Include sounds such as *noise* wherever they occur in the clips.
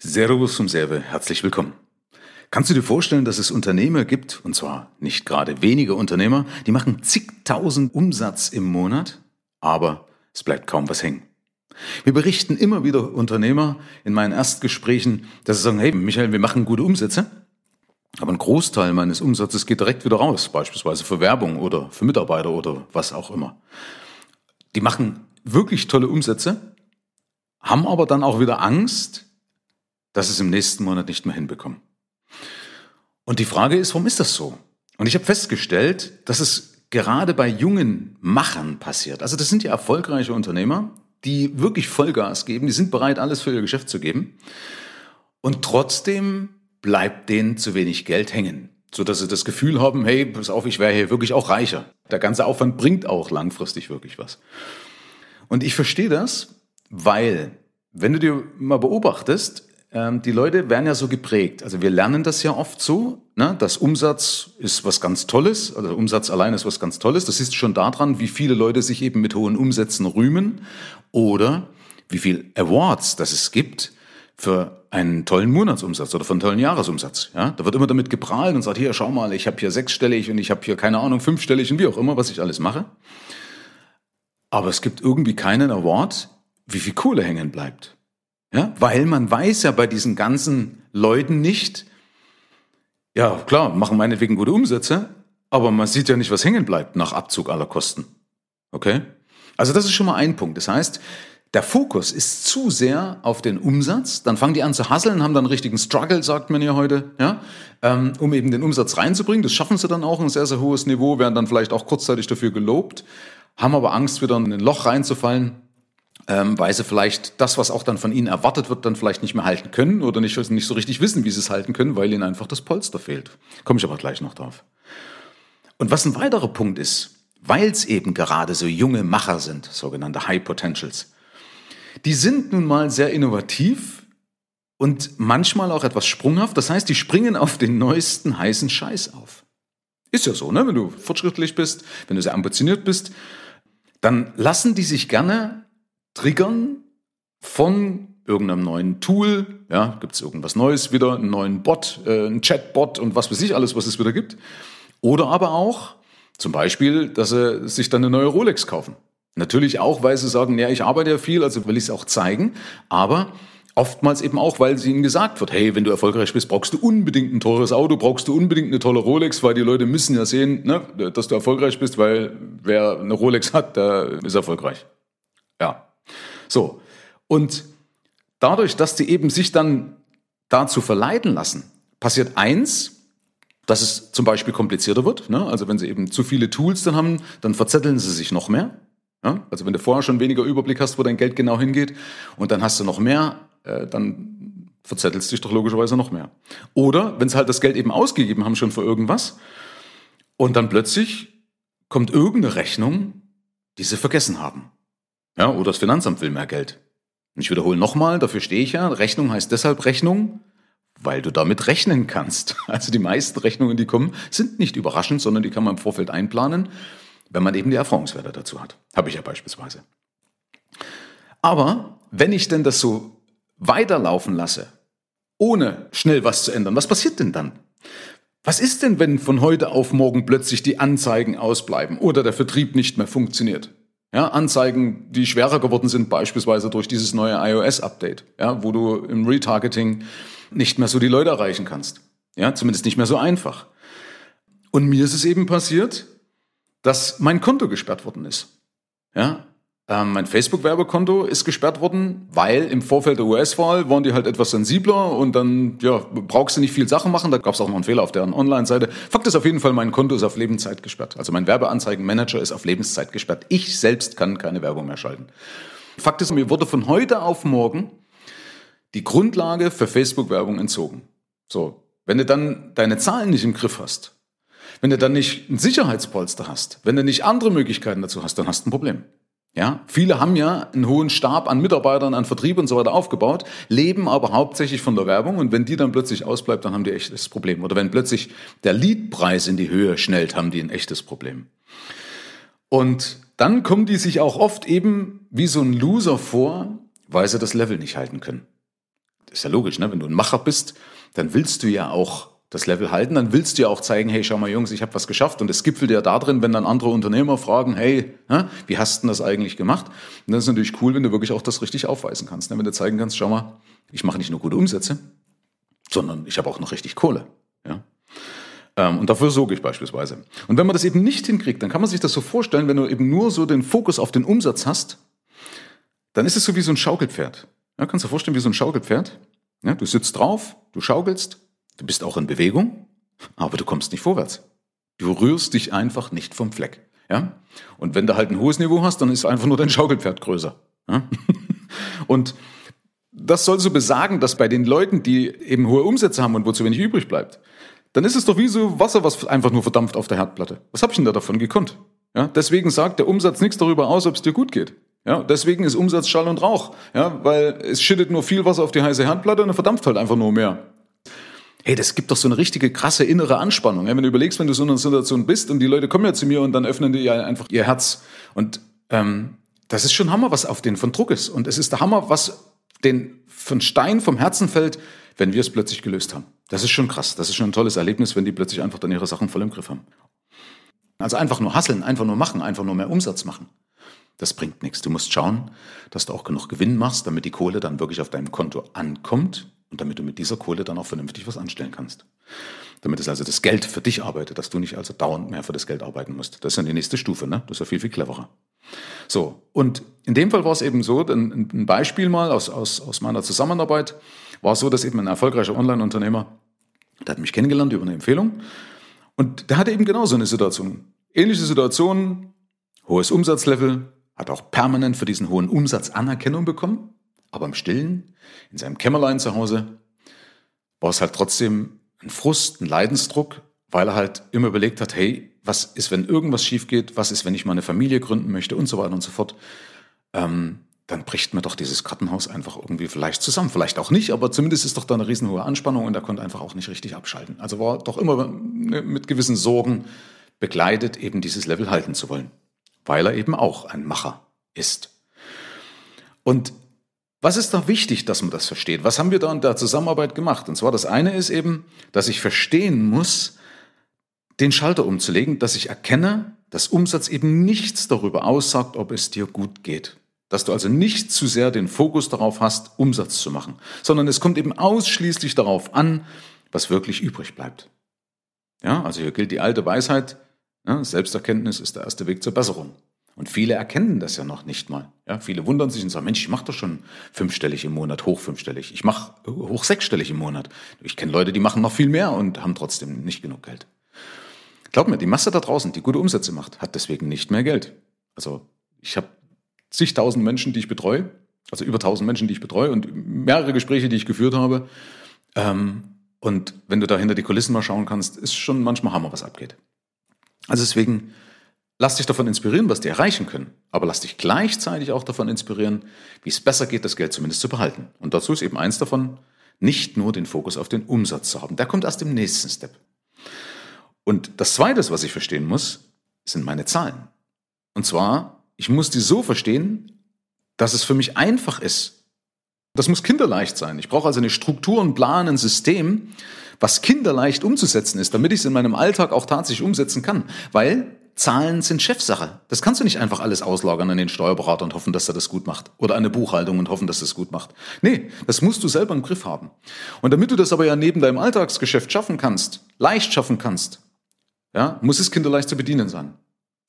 Servus zum Serve, herzlich willkommen. Kannst du dir vorstellen, dass es Unternehmer gibt, und zwar nicht gerade wenige Unternehmer, die machen zigtausend Umsatz im Monat, aber es bleibt kaum was hängen. Wir berichten immer wieder Unternehmer in meinen Erstgesprächen, dass sie sagen, hey Michael, wir machen gute Umsätze, aber ein Großteil meines Umsatzes geht direkt wieder raus, beispielsweise für Werbung oder für Mitarbeiter oder was auch immer. Die machen wirklich tolle Umsätze, haben aber dann auch wieder Angst, dass sie es im nächsten Monat nicht mehr hinbekommen. Und die Frage ist, warum ist das so? Und ich habe festgestellt, dass es gerade bei jungen Machern passiert. Also das sind ja erfolgreiche Unternehmer, die wirklich Vollgas geben, die sind bereit, alles für ihr Geschäft zu geben. Und trotzdem bleibt denen zu wenig Geld hängen, so dass sie das Gefühl haben, hey, pass auf, ich wäre hier wirklich auch reicher. Der ganze Aufwand bringt auch langfristig wirklich was. Und ich verstehe das, weil, wenn du dir mal beobachtest, ähm, die Leute werden ja so geprägt. Also wir lernen das ja oft so, ne? dass Umsatz ist was ganz Tolles, also Umsatz allein ist was ganz Tolles. Das ist schon daran, wie viele Leute sich eben mit hohen Umsätzen rühmen oder wie viel Awards das es gibt für einen tollen Monatsumsatz oder für einen tollen Jahresumsatz. Ja? Da wird immer damit geprahlt und sagt, hier, schau mal, ich habe hier sechsstellig und ich habe hier, keine Ahnung, fünfstellig und wie auch immer, was ich alles mache. Aber es gibt irgendwie keinen Award, wie viel Kohle hängen bleibt. Ja, weil man weiß ja bei diesen ganzen Leuten nicht, ja klar, machen meinetwegen gute Umsätze, aber man sieht ja nicht, was hängen bleibt nach Abzug aller Kosten. Okay? Also das ist schon mal ein Punkt. Das heißt, der Fokus ist zu sehr auf den Umsatz, dann fangen die an zu hasseln, haben dann einen richtigen Struggle, sagt man ja heute, ja, ähm, um eben den Umsatz reinzubringen. Das schaffen sie dann auch ein sehr, sehr hohes Niveau, werden dann vielleicht auch kurzzeitig dafür gelobt, haben aber Angst, wieder in ein Loch reinzufallen, ähm, weil sie vielleicht das, was auch dann von ihnen erwartet wird, dann vielleicht nicht mehr halten können oder nicht, nicht so richtig wissen, wie sie es halten können, weil ihnen einfach das Polster fehlt. Komme ich aber gleich noch drauf. Und was ein weiterer Punkt ist, weil es eben gerade so junge Macher sind, sogenannte High Potentials, die sind nun mal sehr innovativ und manchmal auch etwas sprunghaft. Das heißt, die springen auf den neuesten heißen Scheiß auf. Ist ja so, ne? Wenn du fortschrittlich bist, wenn du sehr ambitioniert bist, dann lassen die sich gerne triggern von irgendeinem neuen Tool, ja, gibt es irgendwas Neues wieder, einen neuen Bot, äh, einen Chatbot und was weiß ich alles, was es wieder gibt. Oder aber auch zum Beispiel, dass sie sich dann eine neue Rolex kaufen. Natürlich auch, weil sie sagen, ja, ich arbeite ja viel, also will ich es auch zeigen, aber oftmals eben auch, weil ihnen gesagt wird, hey, wenn du erfolgreich bist, brauchst du unbedingt ein teures Auto, brauchst du unbedingt eine tolle Rolex, weil die Leute müssen ja sehen, ne, dass du erfolgreich bist, weil wer eine Rolex hat, der ist erfolgreich. Ja, so. Und dadurch, dass die eben sich dann dazu verleiten lassen, passiert eins, dass es zum Beispiel komplizierter wird. Ne? Also wenn sie eben zu viele Tools dann haben, dann verzetteln sie sich noch mehr. Ja? Also wenn du vorher schon weniger Überblick hast, wo dein Geld genau hingeht, und dann hast du noch mehr, äh, dann verzettelst du dich doch logischerweise noch mehr. Oder wenn sie halt das Geld eben ausgegeben haben schon für irgendwas, und dann plötzlich kommt irgendeine Rechnung, die sie vergessen haben. Ja, oder das Finanzamt will mehr Geld. Und ich wiederhole nochmal, dafür stehe ich ja. Rechnung heißt deshalb Rechnung, weil du damit rechnen kannst. *laughs* Also die meisten Rechnungen, die kommen, sind nicht überraschend, sondern die kann man im Vorfeld einplanen, wenn man eben die Erfahrungswerte dazu hat. Habe ich ja beispielsweise. Aber wenn ich denn das so weiterlaufen lasse, ohne schnell was zu ändern, was passiert denn dann? Was ist denn, wenn von heute auf morgen plötzlich die Anzeigen ausbleiben oder der Vertrieb nicht mehr funktioniert? Ja, Anzeigen, die schwerer geworden sind, beispielsweise durch dieses neue iOS-Update, ja, wo du im Retargeting nicht mehr so die Leute erreichen kannst. Ja, zumindest nicht mehr so einfach. Und mir ist es eben passiert, dass mein Konto gesperrt worden ist. Ja, ähm, mein Facebook-Werbekonto ist gesperrt worden, weil im Vorfeld der US-Wahl waren die halt etwas sensibler und dann ja, brauchst du nicht viel Sachen machen. Da gab es auch noch einen Fehler auf deren Online-Seite. Fakt ist auf jeden Fall, mein Konto ist auf Lebenszeit gesperrt. Also mein Werbeanzeigenmanager ist auf Lebenszeit gesperrt. Ich selbst kann keine Werbung mehr schalten. Fakt ist, mir wurde von heute auf morgen die Grundlage für Facebook-Werbung entzogen. So, wenn du dann deine Zahlen nicht im Griff hast, wenn du dann nicht ein Sicherheitspolster hast, wenn du nicht andere Möglichkeiten dazu hast, dann hast du ein Problem. Ja, viele haben ja einen hohen Stab an Mitarbeitern, an Vertrieb und so weiter aufgebaut, leben aber hauptsächlich von der Werbung und wenn die dann plötzlich ausbleibt, dann haben die echtes Problem. Oder wenn plötzlich der Leadpreis in die Höhe schnellt, haben die ein echtes Problem. Und dann kommen die sich auch oft eben wie so ein Loser vor, weil sie das Level nicht halten können. ist ja logisch, ne? wenn du ein Macher bist, dann willst du ja auch das Level halten, dann willst du ja auch zeigen, hey, schau mal Jungs, ich habe was geschafft und es gipfelt ja darin, wenn dann andere Unternehmer fragen, hey, wie hast du das eigentlich gemacht? Und das ist natürlich cool, wenn du wirklich auch das richtig aufweisen kannst, ne? wenn du zeigen kannst, schau mal, ich mache nicht nur gute Umsätze, sondern ich habe auch noch richtig Kohle. Ja? Ähm, und dafür sorge ich beispielsweise. Und wenn man das eben nicht hinkriegt, dann kann man sich das so vorstellen, wenn du eben nur so den Fokus auf den Umsatz hast, dann ist es so wie so ein Schaukelpferd. Ja, kannst du dir vorstellen, wie so ein Schaukelpferd? Ja, du sitzt drauf, du schaukelst, du bist auch in Bewegung, aber du kommst nicht vorwärts. Du rührst dich einfach nicht vom Fleck. Ja? Und wenn du halt ein hohes Niveau hast, dann ist einfach nur dein Schaukelpferd größer. Ja? *laughs* Und das soll so besagen, dass bei den Leuten, die eben hohe Umsätze haben und wo zu wenig übrig bleibt, dann ist es doch wie so Wasser, was einfach nur verdampft auf der Herdplatte. Was hab ich denn da davon gekonnt? Ja, deswegen sagt der Umsatz nichts darüber aus, ob es dir gut geht. Ja, deswegen ist Umsatz Schall und Rauch. Ja, weil es schüttet nur viel Wasser auf die heiße Herdplatte und er verdampft halt einfach nur mehr. Hey, das gibt doch so eine richtige krasse innere Anspannung. Wenn du überlegst, wenn du so in einer Situation bist und die Leute kommen ja zu mir und dann öffnen die ja einfach ihr Herz. Und ähm, das ist schon Hammer, was auf denen von Druck ist. Und es ist der Hammer, was den von Stein vom Herzen fällt, wenn wir es plötzlich gelöst haben. Das ist schon krass. Das ist schon ein tolles Erlebnis, wenn die plötzlich einfach dann ihre Sachen voll im Griff haben. Also einfach nur hasseln, einfach nur machen, einfach nur mehr Umsatz machen. Das bringt nichts. Du musst schauen, dass du auch genug Gewinn machst, damit die Kohle dann wirklich auf deinem Konto ankommt und damit du mit dieser Kohle dann auch vernünftig was anstellen kannst. Damit es also das Geld für dich arbeitet, dass du nicht also dauernd mehr für das Geld arbeiten musst. Das ist dann die nächste Stufe, ne? Das ist ja viel, viel cleverer. So, und in dem Fall war es eben so, ein, ein Beispiel mal aus, aus, aus meiner Zusammenarbeit, war es so, dass eben ein erfolgreicher Online-Unternehmer, der hat mich kennengelernt über eine Empfehlung und der hatte eben genau so eine Situation. Ähnliche Situation, hohes Umsatzlevel, hat auch permanent für diesen hohen Umsatz Anerkennung bekommen, aber im Stillen, in seinem Kämmerlein zu Hause, war es halt trotzdem ein Frust, ein Leidensdruck, weil er halt immer überlegt hat, hey, was ist, wenn irgendwas schief geht, was ist, wenn ich mal eine Familie gründen möchte und so weiter und so fort. Ähm, dann bricht mir doch dieses Kartenhaus einfach irgendwie vielleicht zusammen. Vielleicht auch nicht, aber zumindest ist doch da eine riesenhohe Anspannung und er konnte einfach auch nicht richtig abschalten. Also war doch immer mit gewissen Sorgen begleitet, eben dieses Level halten zu wollen, weil er eben auch ein Macher ist. Und was ist da wichtig, dass man das versteht? Was haben wir da in der Zusammenarbeit gemacht? Und zwar das eine ist eben, dass ich verstehen muss, den Schalter umzulegen, dass ich erkenne, dass Umsatz eben nichts darüber aussagt, ob es dir gut geht. Dass du also nicht zu sehr den Fokus darauf hast, Umsatz zu machen, sondern es kommt eben ausschließlich darauf an, was wirklich übrig bleibt. Ja, also hier gilt die alte Weisheit, ja, Selbsterkenntnis ist der erste Weg zur Besserung. Und viele erkennen das ja noch nicht mal. Ja, viele wundern sich und sagen, Mensch, ich mache doch schon fünfstellig im Monat, hoch fünfstellig. Ich mache hoch sechsstellig im Monat. Ich kenne Leute, die machen noch viel mehr und haben trotzdem nicht genug Geld. Glaub mir, die Masse da draußen, die gute Umsätze macht, hat deswegen nicht mehr Geld. Also ich habe zigtausend Menschen, die ich betreue, also über tausend Menschen, die ich betreue und mehrere Gespräche, die ich geführt habe. Ähm, und wenn du da hinter die Kulissen mal schauen kannst, ist schon manchmal Hammer, was abgeht. Also deswegen, lass dich davon inspirieren, was die erreichen können. Aber lass dich gleichzeitig auch davon inspirieren, wie es besser geht, das Geld zumindest zu behalten. Und dazu ist eben eins davon, nicht nur den Fokus auf den Umsatz zu haben. Der kommt erst im nächsten Step. Und das Zweite, was ich verstehen muss, sind meine Zahlen. Und zwar ich muss die so verstehen, dass es für mich einfach ist. Das muss kinderleicht sein. Ich brauche also eine Struktur, einen Plan, ein System, was kinderleicht umzusetzen ist, damit ich es in meinem Alltag auch tatsächlich umsetzen kann. Weil Zahlen sind Chefsache. Das kannst du nicht einfach alles auslagern an den Steuerberater und hoffen, dass er das gut macht. Oder an eine Buchhaltung und hoffen, dass er das gut macht. Nee, das musst du selber im Griff haben. Und damit du das aber ja neben deinem Alltagsgeschäft schaffen kannst, leicht schaffen kannst, ja, muss es kinderleicht zu bedienen sein.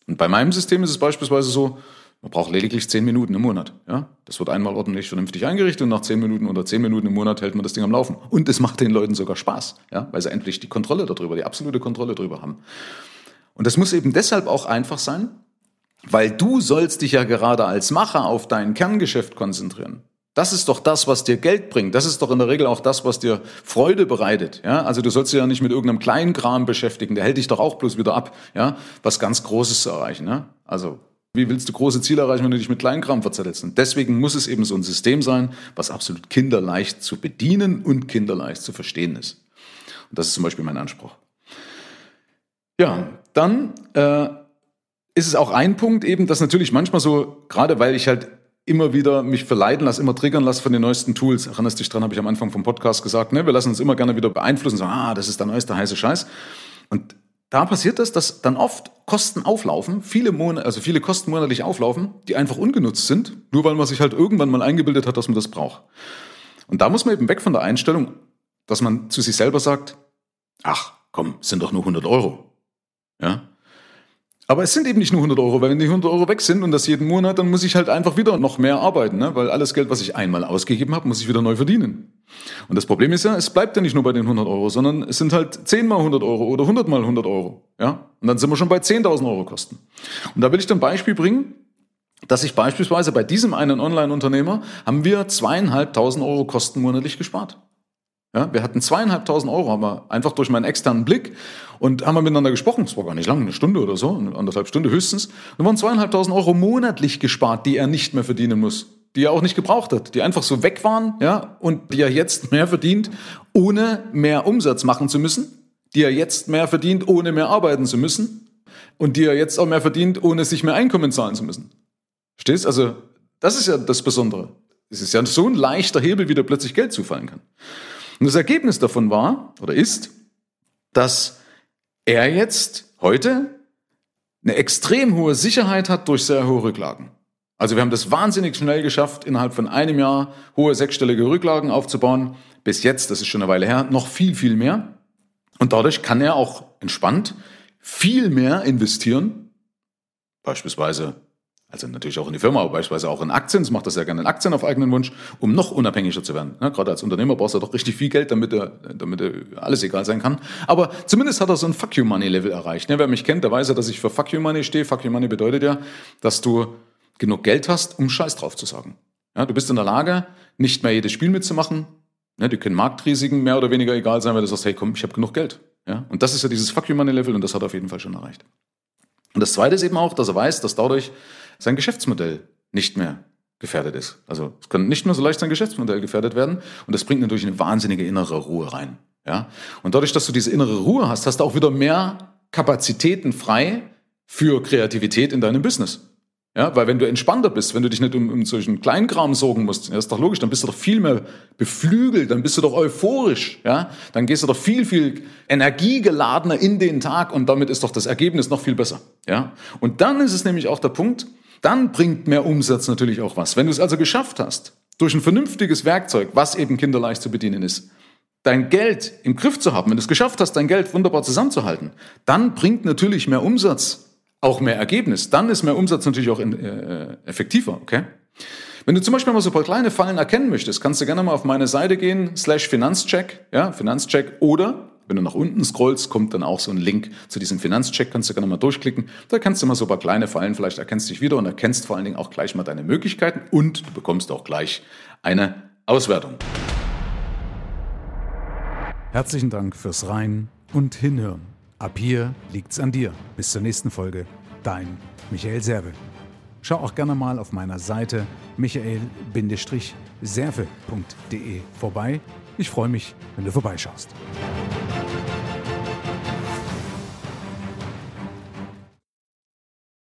Und bei meinem System ist es beispielsweise so, man braucht lediglich zehn Minuten im Monat. Ja? Das wird einmal ordentlich vernünftig eingerichtet und nach zehn Minuten oder zehn Minuten im Monat hält man das Ding am Laufen. Und es macht den Leuten sogar Spaß, ja? weil sie endlich die Kontrolle darüber, die absolute Kontrolle darüber haben. Und das muss eben deshalb auch einfach sein, weil du sollst dich ja gerade als Macher auf dein Kerngeschäft konzentrieren. Das ist doch das, was dir Geld bringt. Das ist doch in der Regel auch das, was dir Freude bereitet. Ja, also du sollst dich ja nicht mit irgendeinem kleinen Kram beschäftigen. Der hält dich doch auch bloß wieder ab, ja, was ganz Großes zu erreichen. Ja? Also wie willst du große Ziele erreichen, wenn du dich mit kleinen Kram verzettelst? Und deswegen muss es eben so ein System sein, was absolut kinderleicht zu bedienen und kinderleicht zu verstehen ist. Und das ist zum Beispiel mein Anspruch. Ja, dann äh, ist es auch ein Punkt eben, dass natürlich manchmal so, gerade weil ich halt immer wieder mich verleiten lasse, immer triggern lasse von den neuesten Tools. Erinnerst dich dran, habe ich am Anfang vom Podcast gesagt, ne? wir lassen uns immer gerne wieder beeinflussen, sagen, ah, das ist der neueste heiße Scheiß. Und da passiert das, dass dann oft Kosten auflaufen, viele Monate, also viele Kosten monatlich auflaufen, die einfach ungenutzt sind, nur weil man sich halt irgendwann mal eingebildet hat, dass man das braucht. Und da muss man eben weg von der Einstellung, dass man zu sich selber sagt, ach, komm, sind doch nur 100 Euro. Ja? Aber es sind eben nicht nur 100 Euro, weil wenn die 100 Euro weg sind und das jeden Monat, dann muss ich halt einfach wieder noch mehr arbeiten, ne? weil alles Geld, was ich einmal ausgegeben habe, muss ich wieder neu verdienen. Und das Problem ist ja, es bleibt ja nicht nur bei den 100 Euro, sondern es sind halt 10 mal 100 Euro oder 100 mal 100 Euro. Ja? Und dann sind wir schon bei 10.000 Euro Kosten. Und da will ich dann ein Beispiel bringen, dass ich beispielsweise bei diesem einen Online-Unternehmer haben wir zweieinhalbtausend Euro Kosten monatlich gespart. Ja, wir hatten zweieinhalbtausend Euro, haben wir einfach durch meinen externen Blick und haben wir miteinander gesprochen. Es war gar nicht lang, eine Stunde oder so, eine anderthalb Stunde höchstens. Und waren zweieinhalbtausend Euro monatlich gespart, die er nicht mehr verdienen muss, die er auch nicht gebraucht hat, die einfach so weg waren, ja, und die er jetzt mehr verdient, ohne mehr Umsatz machen zu müssen, die er jetzt mehr verdient, ohne mehr arbeiten zu müssen und die er jetzt auch mehr verdient, ohne sich mehr Einkommen zahlen zu müssen. Stehst? Also, das ist ja das Besondere. Es ist ja so ein leichter Hebel, wie da plötzlich Geld zufallen kann. Und das Ergebnis davon war oder ist, dass er jetzt heute eine extrem hohe Sicherheit hat durch sehr hohe Rücklagen. Also wir haben das wahnsinnig schnell geschafft, innerhalb von einem Jahr hohe sechsstellige Rücklagen aufzubauen. Bis jetzt, das ist schon eine Weile her, noch viel, viel mehr. Und dadurch kann er auch entspannt viel mehr investieren. Beispielsweise also natürlich auch in die Firma, aber beispielsweise auch in Aktien. Das macht das sehr gerne in Aktien auf eigenen Wunsch, um noch unabhängiger zu werden. Ja, gerade als Unternehmer brauchst du doch richtig viel Geld, damit er, damit er alles egal sein kann. Aber zumindest hat er so ein Fuck You Money Level erreicht. Ja, wer mich kennt, der weiß ja, dass ich für Fuck You Money stehe. Fuck You Money bedeutet ja, dass du genug Geld hast, um Scheiß drauf zu sagen. Ja, du bist in der Lage, nicht mehr jedes Spiel mitzumachen. Ja, die können Marktrisiken mehr oder weniger egal sein, weil du sagst, hey komm, ich habe genug Geld. Ja, und das ist ja dieses Fuck You Money Level und das hat er auf jeden Fall schon erreicht. Und das Zweite ist eben auch, dass er weiß, dass dadurch sein Geschäftsmodell nicht mehr gefährdet ist. Also es kann nicht mehr so leicht sein Geschäftsmodell gefährdet werden und das bringt natürlich eine wahnsinnige innere Ruhe rein. Ja? Und dadurch, dass du diese innere Ruhe hast, hast du auch wieder mehr Kapazitäten frei für Kreativität in deinem Business. Ja, weil wenn du entspannter bist, wenn du dich nicht um, um solchen Kleinkram sorgen musst, ja, ist doch logisch, dann bist du doch viel mehr beflügelt, dann bist du doch euphorisch, ja, dann gehst du doch viel, viel energiegeladener in den Tag und damit ist doch das Ergebnis noch viel besser, ja. Und dann ist es nämlich auch der Punkt, dann bringt mehr Umsatz natürlich auch was. Wenn du es also geschafft hast, durch ein vernünftiges Werkzeug, was eben kinderleicht zu bedienen ist, dein Geld im Griff zu haben, wenn du es geschafft hast, dein Geld wunderbar zusammenzuhalten, dann bringt natürlich mehr Umsatz auch mehr Ergebnis. Dann ist mehr Umsatz natürlich auch in, äh, effektiver, okay? Wenn du zum Beispiel mal so ein paar kleine Fallen erkennen möchtest, kannst du gerne mal auf meine Seite gehen, slash Finanzcheck, ja, Finanzcheck, oder wenn du nach unten scrollst, kommt dann auch so ein Link zu diesem Finanzcheck, kannst du gerne mal durchklicken. Da kannst du mal so ein paar kleine Fallen, vielleicht erkennst du dich wieder und erkennst vor allen Dingen auch gleich mal deine Möglichkeiten und du bekommst auch gleich eine Auswertung. Herzlichen Dank fürs Rein und Hinhören. Ab hier liegt's an dir. Bis zur nächsten Folge. Dein Michael Serve. Schau auch gerne mal auf meiner Seite michael-serve.de vorbei. Ich freue mich, wenn du vorbeischaust.